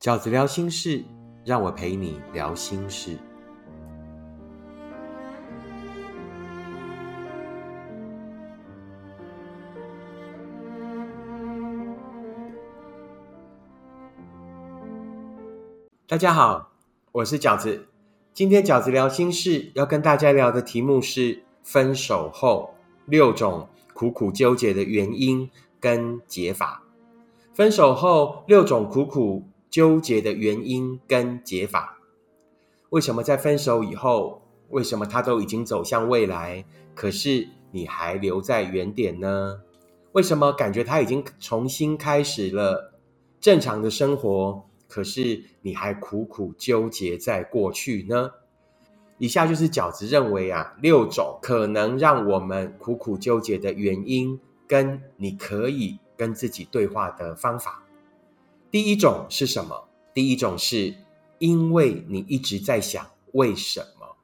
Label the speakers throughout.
Speaker 1: 饺子聊心事，让我陪你聊心事。大家好，我是饺子。今天饺子聊心事要跟大家聊的题目是分手后六种苦苦纠结的原因跟解法。分手后六种苦苦纠结的原因跟解法。为什么在分手以后，为什么他都已经走向未来，可是你还留在原点呢？为什么感觉他已经重新开始了正常的生活？可是你还苦苦纠结在过去呢？以下就是饺子认为啊，六种可能让我们苦苦纠结的原因，跟你可以跟自己对话的方法。第一种是什么？第一种是因为你一直在想为什么？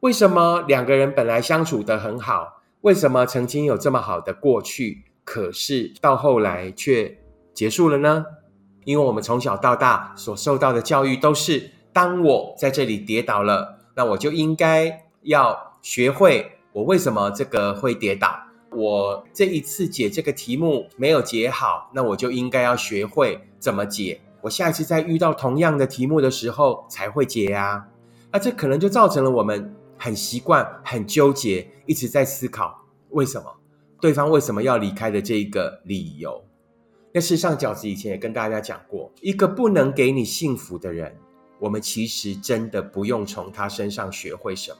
Speaker 1: 为什么两个人本来相处的很好？为什么曾经有这么好的过去，可是到后来却结束了呢？因为我们从小到大所受到的教育都是：当我在这里跌倒了，那我就应该要学会我为什么这个会跌倒。我这一次解这个题目没有解好，那我就应该要学会怎么解。我下一次再遇到同样的题目的时候才会解呀。那这可能就造成了我们很习惯、很纠结，一直在思考为什么对方为什么要离开的这一个理由。那事实上，饺子以前也跟大家讲过，一个不能给你幸福的人，我们其实真的不用从他身上学会什么。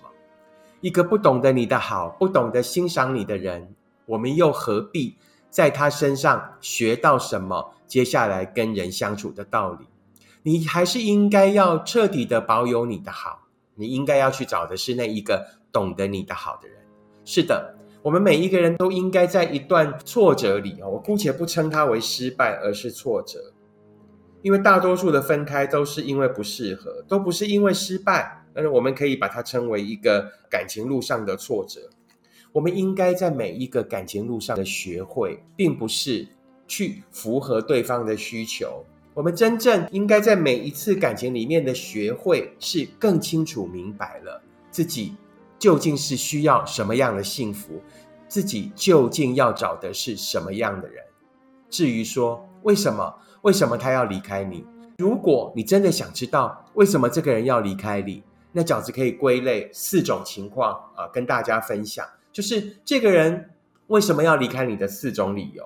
Speaker 1: 一个不懂得你的好、不懂得欣赏你的人，我们又何必在他身上学到什么接下来跟人相处的道理？你还是应该要彻底的保有你的好，你应该要去找的是那一个懂得你的好的人。是的。我们每一个人都应该在一段挫折里，我姑且不称它为失败，而是挫折，因为大多数的分开都是因为不适合，都不是因为失败，但是我们可以把它称为一个感情路上的挫折。我们应该在每一个感情路上的学会，并不是去符合对方的需求，我们真正应该在每一次感情里面的学会，是更清楚明白了自己。究竟是需要什么样的幸福？自己究竟要找的是什么样的人？至于说为什么，为什么他要离开你？如果你真的想知道为什么这个人要离开你，那饺子可以归类四种情况啊，跟大家分享，就是这个人为什么要离开你的四种理由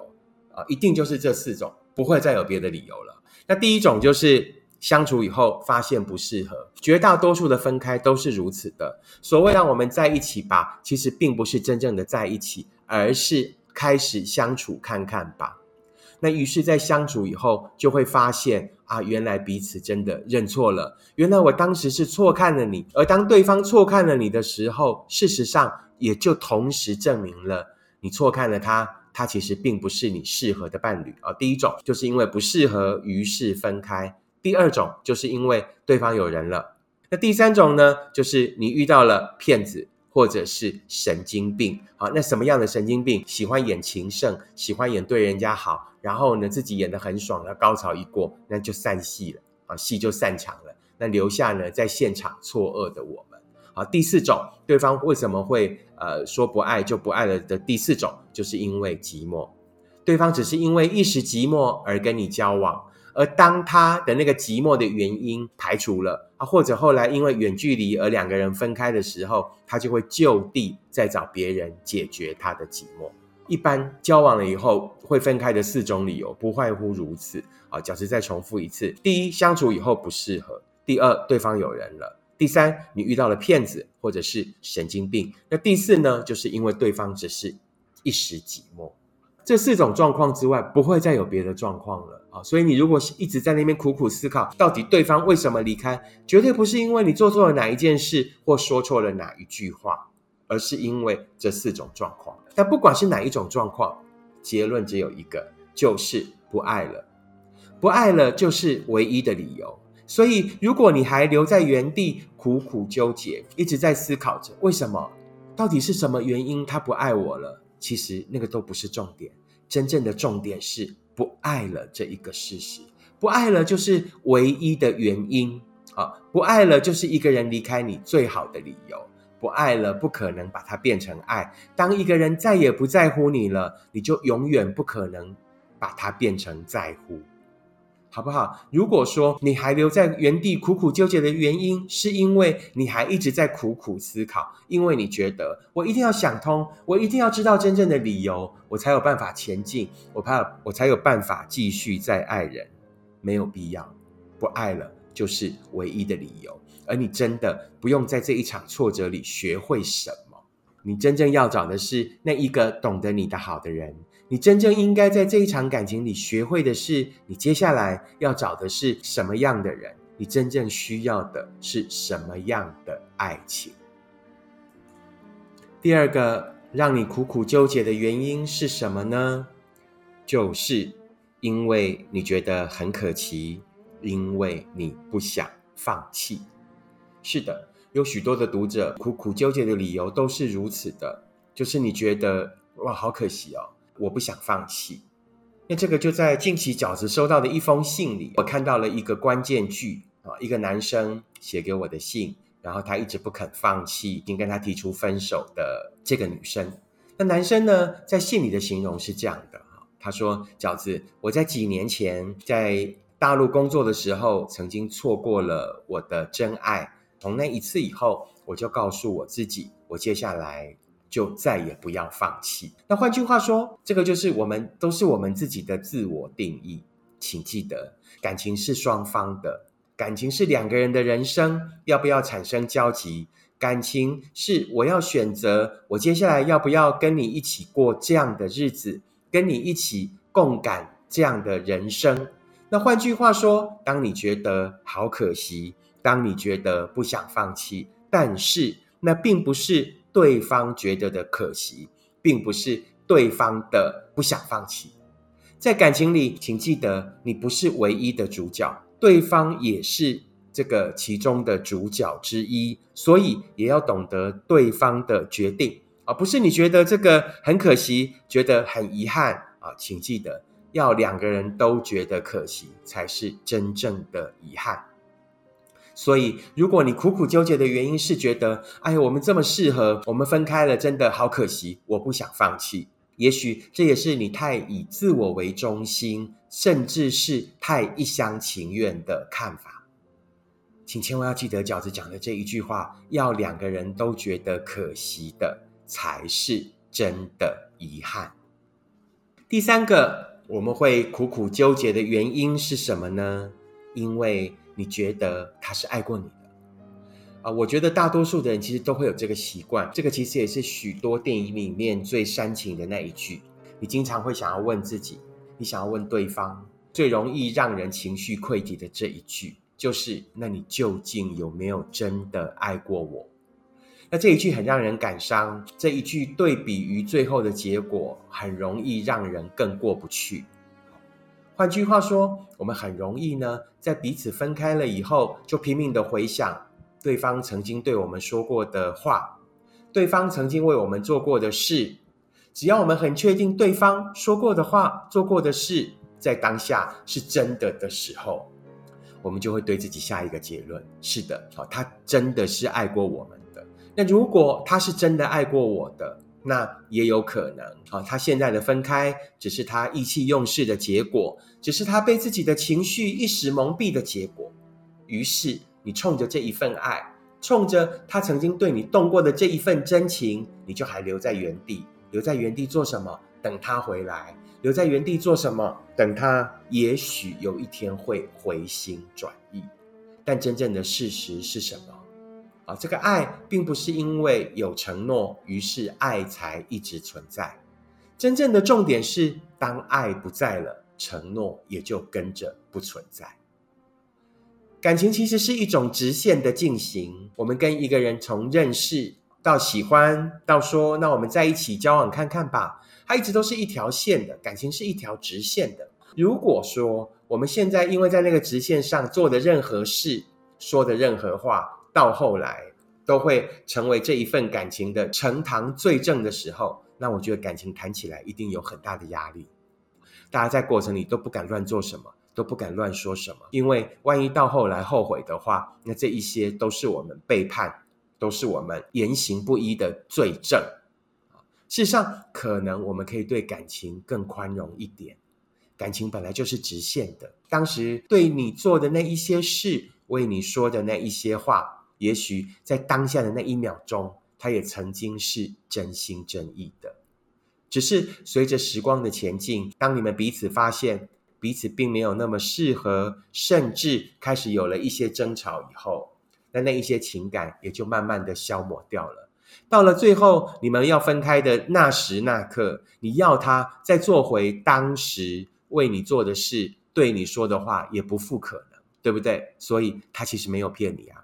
Speaker 1: 啊，一定就是这四种，不会再有别的理由了。那第一种就是。相处以后发现不适合，绝大多数的分开都是如此的。所谓让我们在一起吧，其实并不是真正的在一起，而是开始相处看看吧。那于是，在相处以后，就会发现啊，原来彼此真的认错了。原来我当时是错看了你，而当对方错看了你的时候，事实上也就同时证明了你错看了他，他其实并不是你适合的伴侣啊。第一种就是因为不适合，于是分开。第二种就是因为对方有人了，那第三种呢，就是你遇到了骗子或者是神经病。好，那什么样的神经病？喜欢演情圣，喜欢演对人家好，然后呢自己演的很爽，那高潮一过，那就散戏了啊，戏就散场了。那留下呢在现场错愕的我们。好，第四种，对方为什么会呃说不爱就不爱了的第四种，就是因为寂寞，对方只是因为一时寂寞而跟你交往。而当他的那个寂寞的原因排除了啊，或者后来因为远距离而两个人分开的时候，他就会就地再找别人解决他的寂寞。一般交往了以后会分开的四种理由不外乎如此啊。假设再重复一次：第一，相处以后不适合；第二，对方有人了；第三，你遇到了骗子或者是神经病；那第四呢，就是因为对方只是一时寂寞。这四种状况之外，不会再有别的状况了啊！所以你如果是一直在那边苦苦思考，到底对方为什么离开，绝对不是因为你做错了哪一件事或说错了哪一句话，而是因为这四种状况。但不管是哪一种状况，结论只有一个，就是不爱了。不爱了就是唯一的理由。所以，如果你还留在原地苦苦纠结，一直在思考着为什么，到底是什么原因他不爱我了？其实那个都不是重点，真正的重点是不爱了这一个事实。不爱了就是唯一的原因啊！不爱了就是一个人离开你最好的理由。不爱了，不可能把它变成爱。当一个人再也不在乎你了，你就永远不可能把它变成在乎，好不好？如果说你还留在原地苦苦纠结的原因，是因为你还一直在苦苦思考，因为你觉得我一定要想通，我一定要知道真正的理由，我才有办法前进，我怕我才有办法继续再爱人。没有必要，不爱了就是唯一的理由。而你真的不用在这一场挫折里学会什么，你真正要找的是那一个懂得你的好的人。你真正应该在这一场感情里学会的是，你接下来要找的是什么样的人？你真正需要的是什么样的爱情？第二个让你苦苦纠结的原因是什么呢？就是因为你觉得很可惜，因为你不想放弃。是的，有许多的读者苦苦纠结的理由都是如此的，就是你觉得哇，好可惜哦，我不想放弃。那这个就在近期饺子收到的一封信里，我看到了一个关键句啊，一个男生写给我的信，然后他一直不肯放弃已经跟他提出分手的这个女生。那男生呢，在信里的形容是这样的哈，他说：“饺子，我在几年前在大陆工作的时候，曾经错过了我的真爱。”从那一次以后，我就告诉我自己，我接下来就再也不要放弃。那换句话说，这个就是我们都是我们自己的自我定义。请记得，感情是双方的，感情是两个人的人生要不要产生交集？感情是我要选择，我接下来要不要跟你一起过这样的日子，跟你一起共感这样的人生？那换句话说，当你觉得好可惜。当你觉得不想放弃，但是那并不是对方觉得的可惜，并不是对方的不想放弃。在感情里，请记得你不是唯一的主角，对方也是这个其中的主角之一，所以也要懂得对方的决定，而不是你觉得这个很可惜，觉得很遗憾啊。请记得，要两个人都觉得可惜，才是真正的遗憾。所以，如果你苦苦纠结的原因是觉得，哎呀，我们这么适合，我们分开了，真的好可惜，我不想放弃。也许这也是你太以自我为中心，甚至是太一厢情愿的看法。请千万要记得饺子讲的这一句话：要两个人都觉得可惜的，才是真的遗憾。第三个，我们会苦苦纠结的原因是什么呢？因为。你觉得他是爱过你的啊？我觉得大多数的人其实都会有这个习惯。这个其实也是许多电影里面最煽情的那一句。你经常会想要问自己，你想要问对方，最容易让人情绪溃堤的这一句，就是“那你究竟有没有真的爱过我？”那这一句很让人感伤。这一句对比于最后的结果，很容易让人更过不去。换句话说，我们很容易呢，在彼此分开了以后，就拼命的回想对方曾经对我们说过的话，对方曾经为我们做过的事。只要我们很确定对方说过的话、做过的事，在当下是真的的时候，我们就会对自己下一个结论：是的，好，他真的是爱过我们的。那如果他是真的爱过我的，那也有可能啊，他现在的分开只是他意气用事的结果，只是他被自己的情绪一时蒙蔽的结果。于是，你冲着这一份爱，冲着他曾经对你动过的这一份真情，你就还留在原地，留在原地做什么？等他回来，留在原地做什么？等他也许有一天会回心转意。但真正的事实是什么？啊，这个爱并不是因为有承诺，于是爱才一直存在。真正的重点是，当爱不在了，承诺也就跟着不存在。感情其实是一种直线的进行。我们跟一个人从认识到喜欢，到说那我们在一起交往看看吧，它一直都是一条线的。感情是一条直线的。如果说我们现在因为在那个直线上做的任何事，说的任何话，到后来都会成为这一份感情的呈堂罪证的时候，那我觉得感情谈起来一定有很大的压力。大家在过程里都不敢乱做什么，都不敢乱说什么，因为万一到后来后悔的话，那这一些都是我们背叛，都是我们言行不一的罪证。事实上，可能我们可以对感情更宽容一点。感情本来就是直线的，当时对你做的那一些事，为你说的那一些话，也许在当下的那一秒钟，他也曾经是真心真意的。只是随着时光的前进，当你们彼此发现彼此并没有那么适合，甚至开始有了一些争吵以后，那那一些情感也就慢慢的消磨掉了。到了最后，你们要分开的那时那刻，你要他再做回当时为你做的事，对你说的话，也不复可能，对不对？所以他其实没有骗你啊。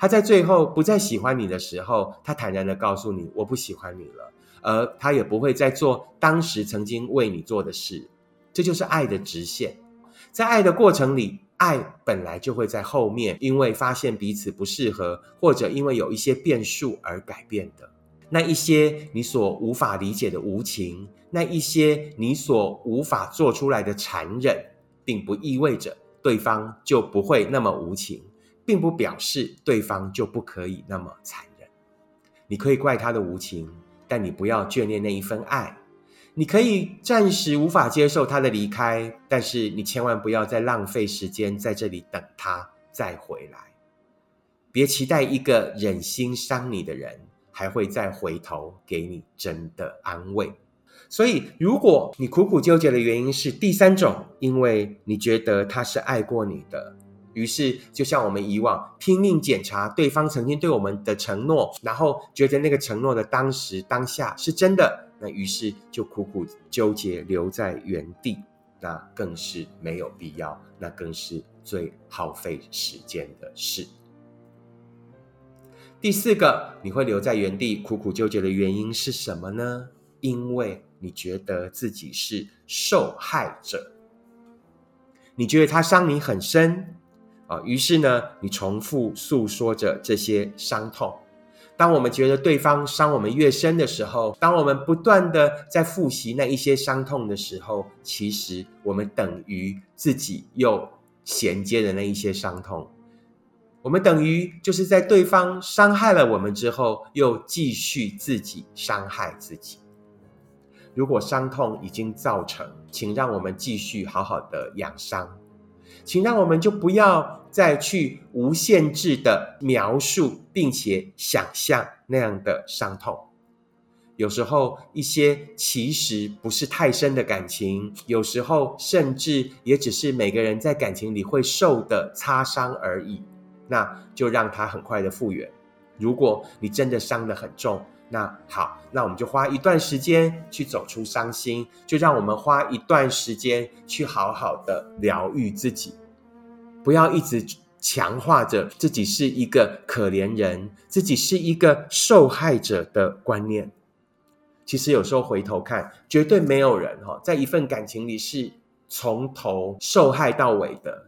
Speaker 1: 他在最后不再喜欢你的时候，他坦然的告诉你：“我不喜欢你了。”而他也不会再做当时曾经为你做的事，这就是爱的直线。在爱的过程里，爱本来就会在后面，因为发现彼此不适合，或者因为有一些变数而改变的。那一些你所无法理解的无情，那一些你所无法做出来的残忍，并不意味着对方就不会那么无情，并不表示对方就不可以那么残忍。你可以怪他的无情。但你不要眷恋那一份爱，你可以暂时无法接受他的离开，但是你千万不要再浪费时间在这里等他再回来。别期待一个忍心伤你的人还会再回头给你真的安慰。所以，如果你苦苦纠结的原因是第三种，因为你觉得他是爱过你的。于是，就像我们以往拼命检查对方曾经对我们的承诺，然后觉得那个承诺的当时当下是真的，那于是就苦苦纠结留在原地，那更是没有必要，那更是最耗费时间的事。第四个，你会留在原地苦苦纠结的原因是什么呢？因为你觉得自己是受害者，你觉得他伤你很深。啊，于是呢，你重复诉说着这些伤痛。当我们觉得对方伤我们越深的时候，当我们不断的在复习那一些伤痛的时候，其实我们等于自己又衔接的那一些伤痛。我们等于就是在对方伤害了我们之后，又继续自己伤害自己。如果伤痛已经造成，请让我们继续好好的养伤。请让我们就不要再去无限制的描述，并且想象那样的伤痛。有时候，一些其实不是太深的感情，有时候甚至也只是每个人在感情里会受的擦伤而已。那就让它很快的复原。如果你真的伤得很重，那好，那我们就花一段时间去走出伤心，就让我们花一段时间去好好的疗愈自己，不要一直强化着自己是一个可怜人，自己是一个受害者的观念。其实有时候回头看，绝对没有人哈，在一份感情里是从头受害到尾的。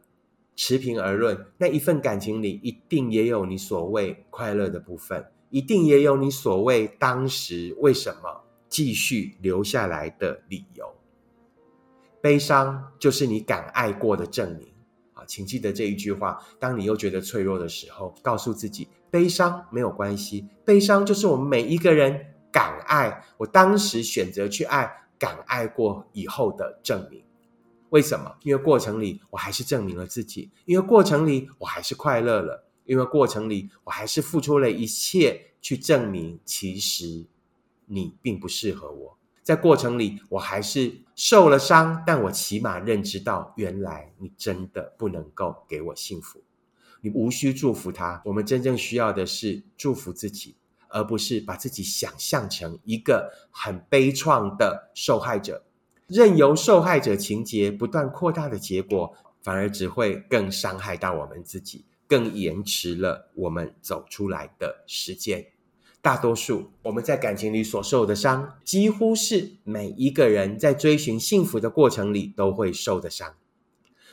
Speaker 1: 持平而论，那一份感情里一定也有你所谓快乐的部分。一定也有你所谓当时为什么继续留下来的理由。悲伤就是你敢爱过的证明啊！请记得这一句话：当你又觉得脆弱的时候，告诉自己，悲伤没有关系。悲伤就是我们每一个人敢爱，我当时选择去爱，敢爱过以后的证明。为什么？因为过程里我还是证明了自己，因为过程里我还是快乐了。因为过程里，我还是付出了一切去证明，其实你并不适合我。在过程里，我还是受了伤，但我起码认知到，原来你真的不能够给我幸福。你无需祝福他，我们真正需要的是祝福自己，而不是把自己想象成一个很悲怆的受害者。任由受害者情节不断扩大的结果，反而只会更伤害到我们自己。更延迟了我们走出来的时间。大多数我们在感情里所受的伤，几乎是每一个人在追寻幸福的过程里都会受的伤。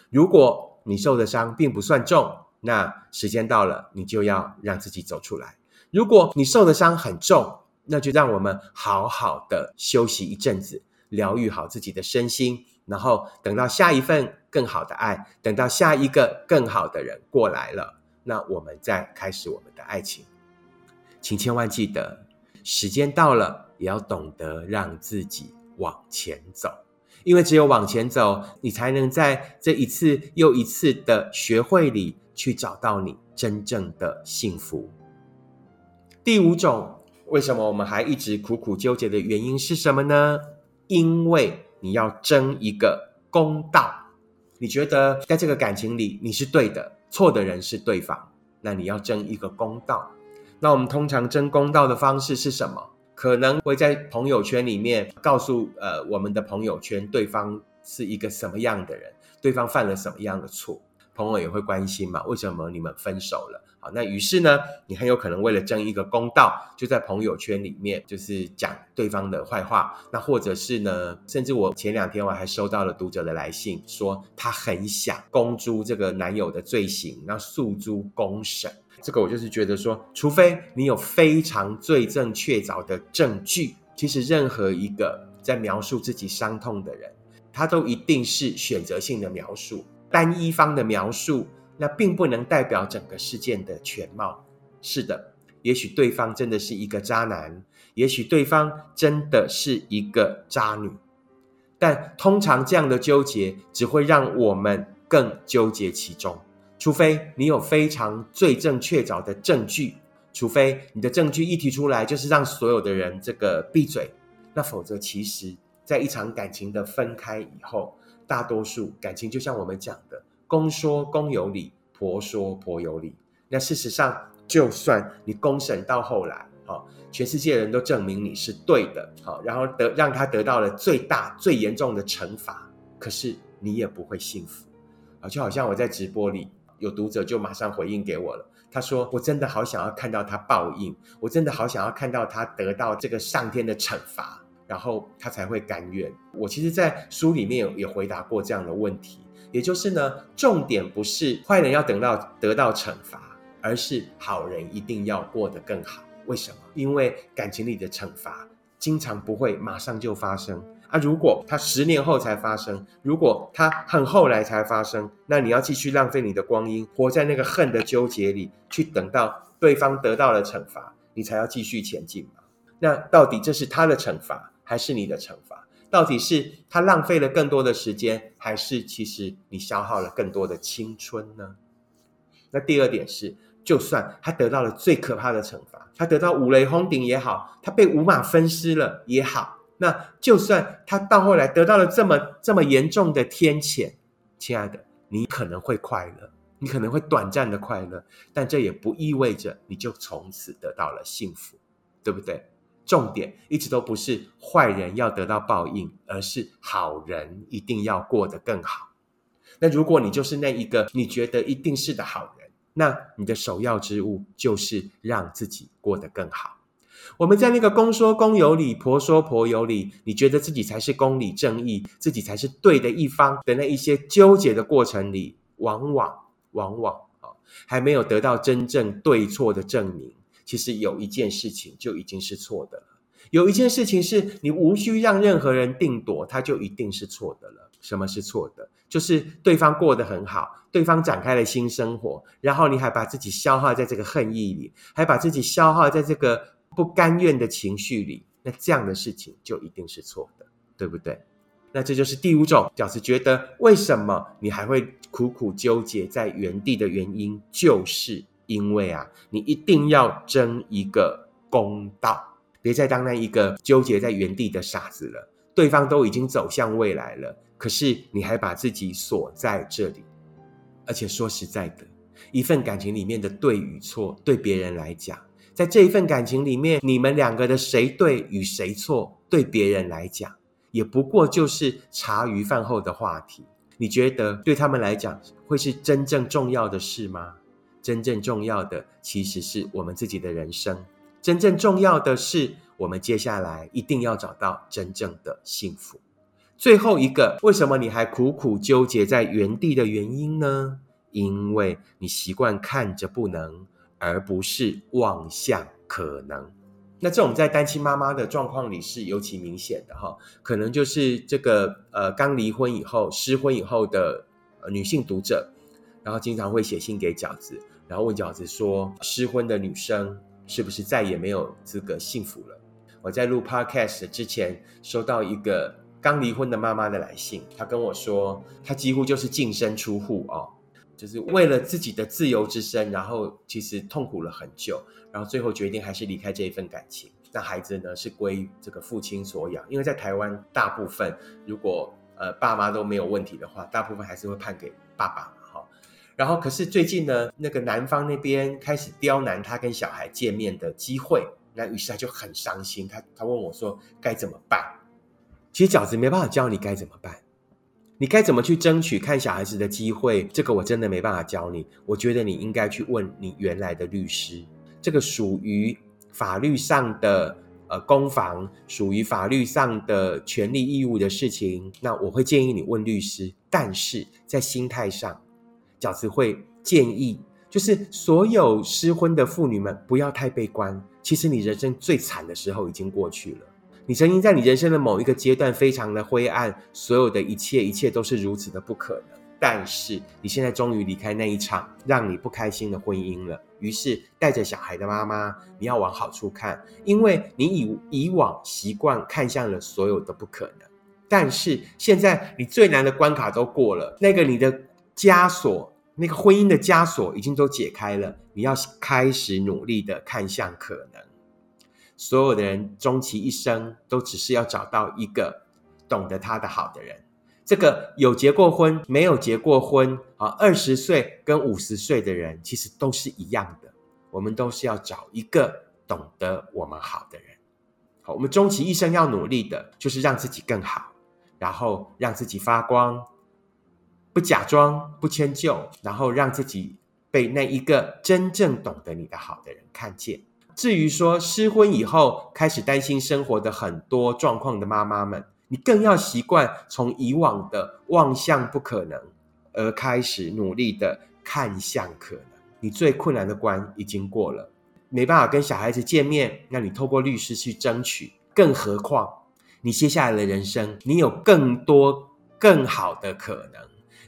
Speaker 1: 如果你受的伤并不算重，那时间到了，你就要让自己走出来。如果你受的伤很重，那就让我们好好的休息一阵子，疗愈好自己的身心，然后等到下一份更好的爱，等到下一个更好的人过来了，那我们再开始我们的爱情。请千万记得，时间到了，也要懂得让自己往前走，因为只有往前走，你才能在这一次又一次的学会里去找到你真正的幸福。第五种，为什么我们还一直苦苦纠结的原因是什么呢？因为你要争一个公道。你觉得在这个感情里你是对的，错的人是对方，那你要争一个公道。那我们通常争公道的方式是什么？可能会在朋友圈里面告诉呃我们的朋友圈对方是一个什么样的人，对方犯了什么样的错，朋友也会关心嘛？为什么你们分手了？好，那于是呢，你很有可能为了争一个公道，就在朋友圈里面就是讲对方的坏话。那或者是呢，甚至我前两天我还收到了读者的来信，说他很想公诸这个男友的罪行，那诉诸公审。这个我就是觉得说，除非你有非常罪证确凿的证据，其实任何一个在描述自己伤痛的人，他都一定是选择性的描述，单一方的描述。那并不能代表整个事件的全貌。是的，也许对方真的是一个渣男，也许对方真的是一个渣女。但通常这样的纠结只会让我们更纠结其中。除非你有非常罪证确凿的证据，除非你的证据一提出来就是让所有的人这个闭嘴，那否则其实，在一场感情的分开以后，大多数感情就像我们讲的。公说公有理，婆说婆有理。那事实上，就算你公审到后来，好，全世界人都证明你是对的，好，然后得让他得到了最大最严重的惩罚，可是你也不会幸福啊！就好像我在直播里，有读者就马上回应给我了，他说：“我真的好想要看到他报应，我真的好想要看到他得到这个上天的惩罚，然后他才会甘愿。”我其实，在书里面有也回答过这样的问题。也就是呢，重点不是坏人要等到得到惩罚，而是好人一定要过得更好。为什么？因为感情里的惩罚经常不会马上就发生啊。如果他十年后才发生，如果他很后来才发生，那你要继续浪费你的光阴，活在那个恨的纠结里，去等到对方得到了惩罚，你才要继续前进嘛？那到底这是他的惩罚，还是你的惩罚？到底是他浪费了更多的时间，还是其实你消耗了更多的青春呢？那第二点是，就算他得到了最可怕的惩罚，他得到五雷轰顶也好，他被五马分尸了也好，那就算他到后来得到了这么这么严重的天谴，亲爱的，你可能会快乐，你可能会短暂的快乐，但这也不意味着你就从此得到了幸福，对不对？重点一直都不是坏人要得到报应，而是好人一定要过得更好。那如果你就是那一个你觉得一定是的好人，那你的首要之务就是让自己过得更好。我们在那个公说公有理，婆说婆有理，你觉得自己才是公理正义，自己才是对的一方的那一些纠结的过程里，往往往往啊，还没有得到真正对错的证明。其实有一件事情就已经是错的了，有一件事情是你无需让任何人定夺，它就一定是错的了。什么是错的？就是对方过得很好，对方展开了新生活，然后你还把自己消耗在这个恨意里，还把自己消耗在这个不甘愿的情绪里，那这样的事情就一定是错的，对不对？那这就是第五种饺子觉得为什么你还会苦苦纠结在原地的原因，就是。因为啊，你一定要争一个公道，别再当那一个纠结在原地的傻子了。对方都已经走向未来了，可是你还把自己锁在这里。而且说实在的，一份感情里面的对与错，对别人来讲，在这一份感情里面，你们两个的谁对与谁错，对别人来讲，也不过就是茶余饭后的话题。你觉得对他们来讲，会是真正重要的事吗？真正重要的其实是我们自己的人生。真正重要的是，我们接下来一定要找到真正的幸福。最后一个，为什么你还苦苦纠结在原地的原因呢？因为你习惯看着不能，而不是望向可能。那这种在单亲妈妈的状况里是尤其明显的哈，可能就是这个呃刚离婚以后、失婚以后的女性读者，然后经常会写信给饺子，然后问饺子说：失婚的女生是不是再也没有资格幸福了？我在录 Podcast 之前收到一个刚离婚的妈妈的来信，她跟我说，她几乎就是净身出户哦。就是为了自己的自由之身，然后其实痛苦了很久，然后最后决定还是离开这一份感情。那孩子呢是归这个父亲所养，因为在台湾大部分如果呃爸妈都没有问题的话，大部分还是会判给爸爸。然后可是最近呢，那个男方那边开始刁难他跟小孩见面的机会，那于是他就很伤心，他他问我说该怎么办？其实饺子没办法教你该怎么办。你该怎么去争取看小孩子的机会？这个我真的没办法教你。我觉得你应该去问你原来的律师。这个属于法律上的呃攻防，属于法律上的权利义务的事情。那我会建议你问律师。但是在心态上，饺子会建议，就是所有失婚的妇女们不要太悲观。其实你人生最惨的时候已经过去了。你曾经在你人生的某一个阶段非常的灰暗，所有的一切一切都是如此的不可能。但是你现在终于离开那一场让你不开心的婚姻了，于是带着小孩的妈妈，你要往好处看，因为你以以往习惯看向了所有的不可能。但是现在你最难的关卡都过了，那个你的枷锁，那个婚姻的枷锁已经都解开了，你要开始努力的看向可能。所有的人终其一生都只是要找到一个懂得他的好的人。这个有结过婚、没有结过婚啊，二十岁跟五十岁的人其实都是一样的。我们都是要找一个懂得我们好的人。好，我们终其一生要努力的就是让自己更好，然后让自己发光，不假装、不迁就，然后让自己被那一个真正懂得你的好的人看见。至于说失婚以后开始担心生活的很多状况的妈妈们，你更要习惯从以往的望向不可能，而开始努力的看向可能。你最困难的关已经过了，没办法跟小孩子见面，那你透过律师去争取。更何况你接下来的人生，你有更多更好的可能，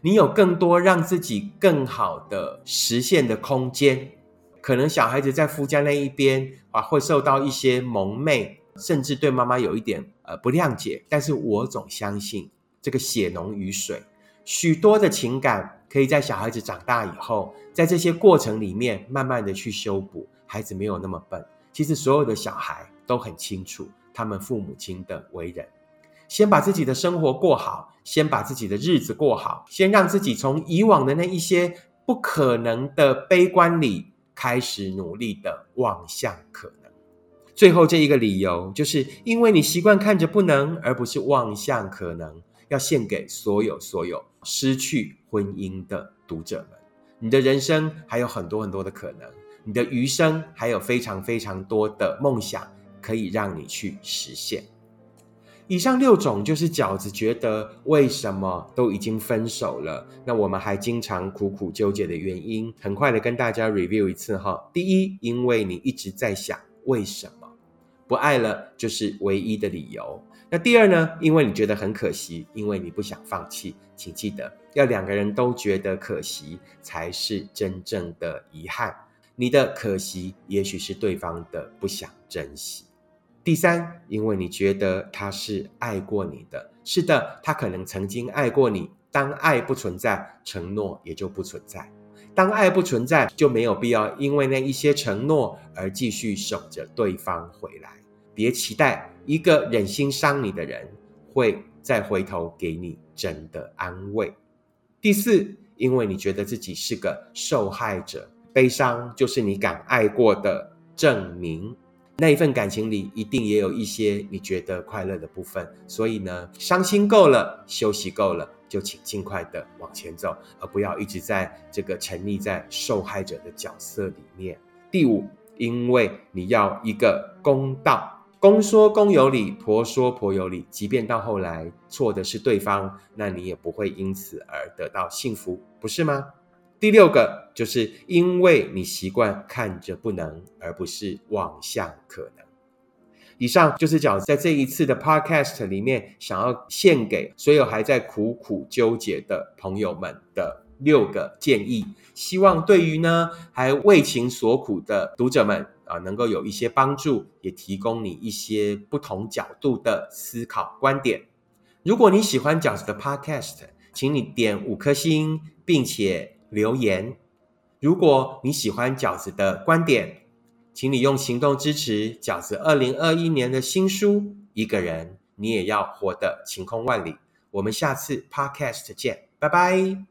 Speaker 1: 你有更多让自己更好的实现的空间。可能小孩子在夫家那一边啊，会受到一些蒙昧，甚至对妈妈有一点呃不谅解。但是我总相信，这个血浓于水，许多的情感可以在小孩子长大以后，在这些过程里面慢慢的去修补。孩子没有那么笨，其实所有的小孩都很清楚他们父母亲的为人。先把自己的生活过好，先把自己的日子过好，先让自己从以往的那一些不可能的悲观里。开始努力的望向可能，最后这一个理由，就是因为你习惯看着不能，而不是望向可能。要献给所有所有失去婚姻的读者们，你的人生还有很多很多的可能，你的余生还有非常非常多的梦想可以让你去实现。以上六种就是饺子觉得为什么都已经分手了，那我们还经常苦苦纠结的原因，很快的跟大家 review 一次哈。第一，因为你一直在想为什么不爱了，就是唯一的理由。那第二呢？因为你觉得很可惜，因为你不想放弃。请记得，要两个人都觉得可惜，才是真正的遗憾。你的可惜，也许是对方的不想珍惜。第三，因为你觉得他是爱过你的，是的，他可能曾经爱过你。当爱不存在，承诺也就不存在。当爱不存在，就没有必要因为那一些承诺而继续守着对方回来。别期待一个忍心伤你的人会再回头给你真的安慰。第四，因为你觉得自己是个受害者，悲伤就是你敢爱过的证明。那一份感情里一定也有一些你觉得快乐的部分，所以呢，伤心够了，休息够了，就请尽快的往前走，而不要一直在这个沉溺在受害者的角色里面。第五，因为你要一个公道，公说公有理，婆说婆有理，即便到后来错的是对方，那你也不会因此而得到幸福，不是吗？第六个，就是因为你习惯看着不能，而不是望向可能。以上就是饺子在这一次的 podcast 里面想要献给所有还在苦苦纠结的朋友们的六个建议，希望对于呢还为情所苦的读者们啊能够有一些帮助，也提供你一些不同角度的思考观点。如果你喜欢饺子的 podcast，请你点五颗星，并且留言。如果你喜欢饺子的观点，请你用行动支持饺子二零二一年的新书《一个人你也要活得晴空万里》。我们下次 Podcast 见，拜拜。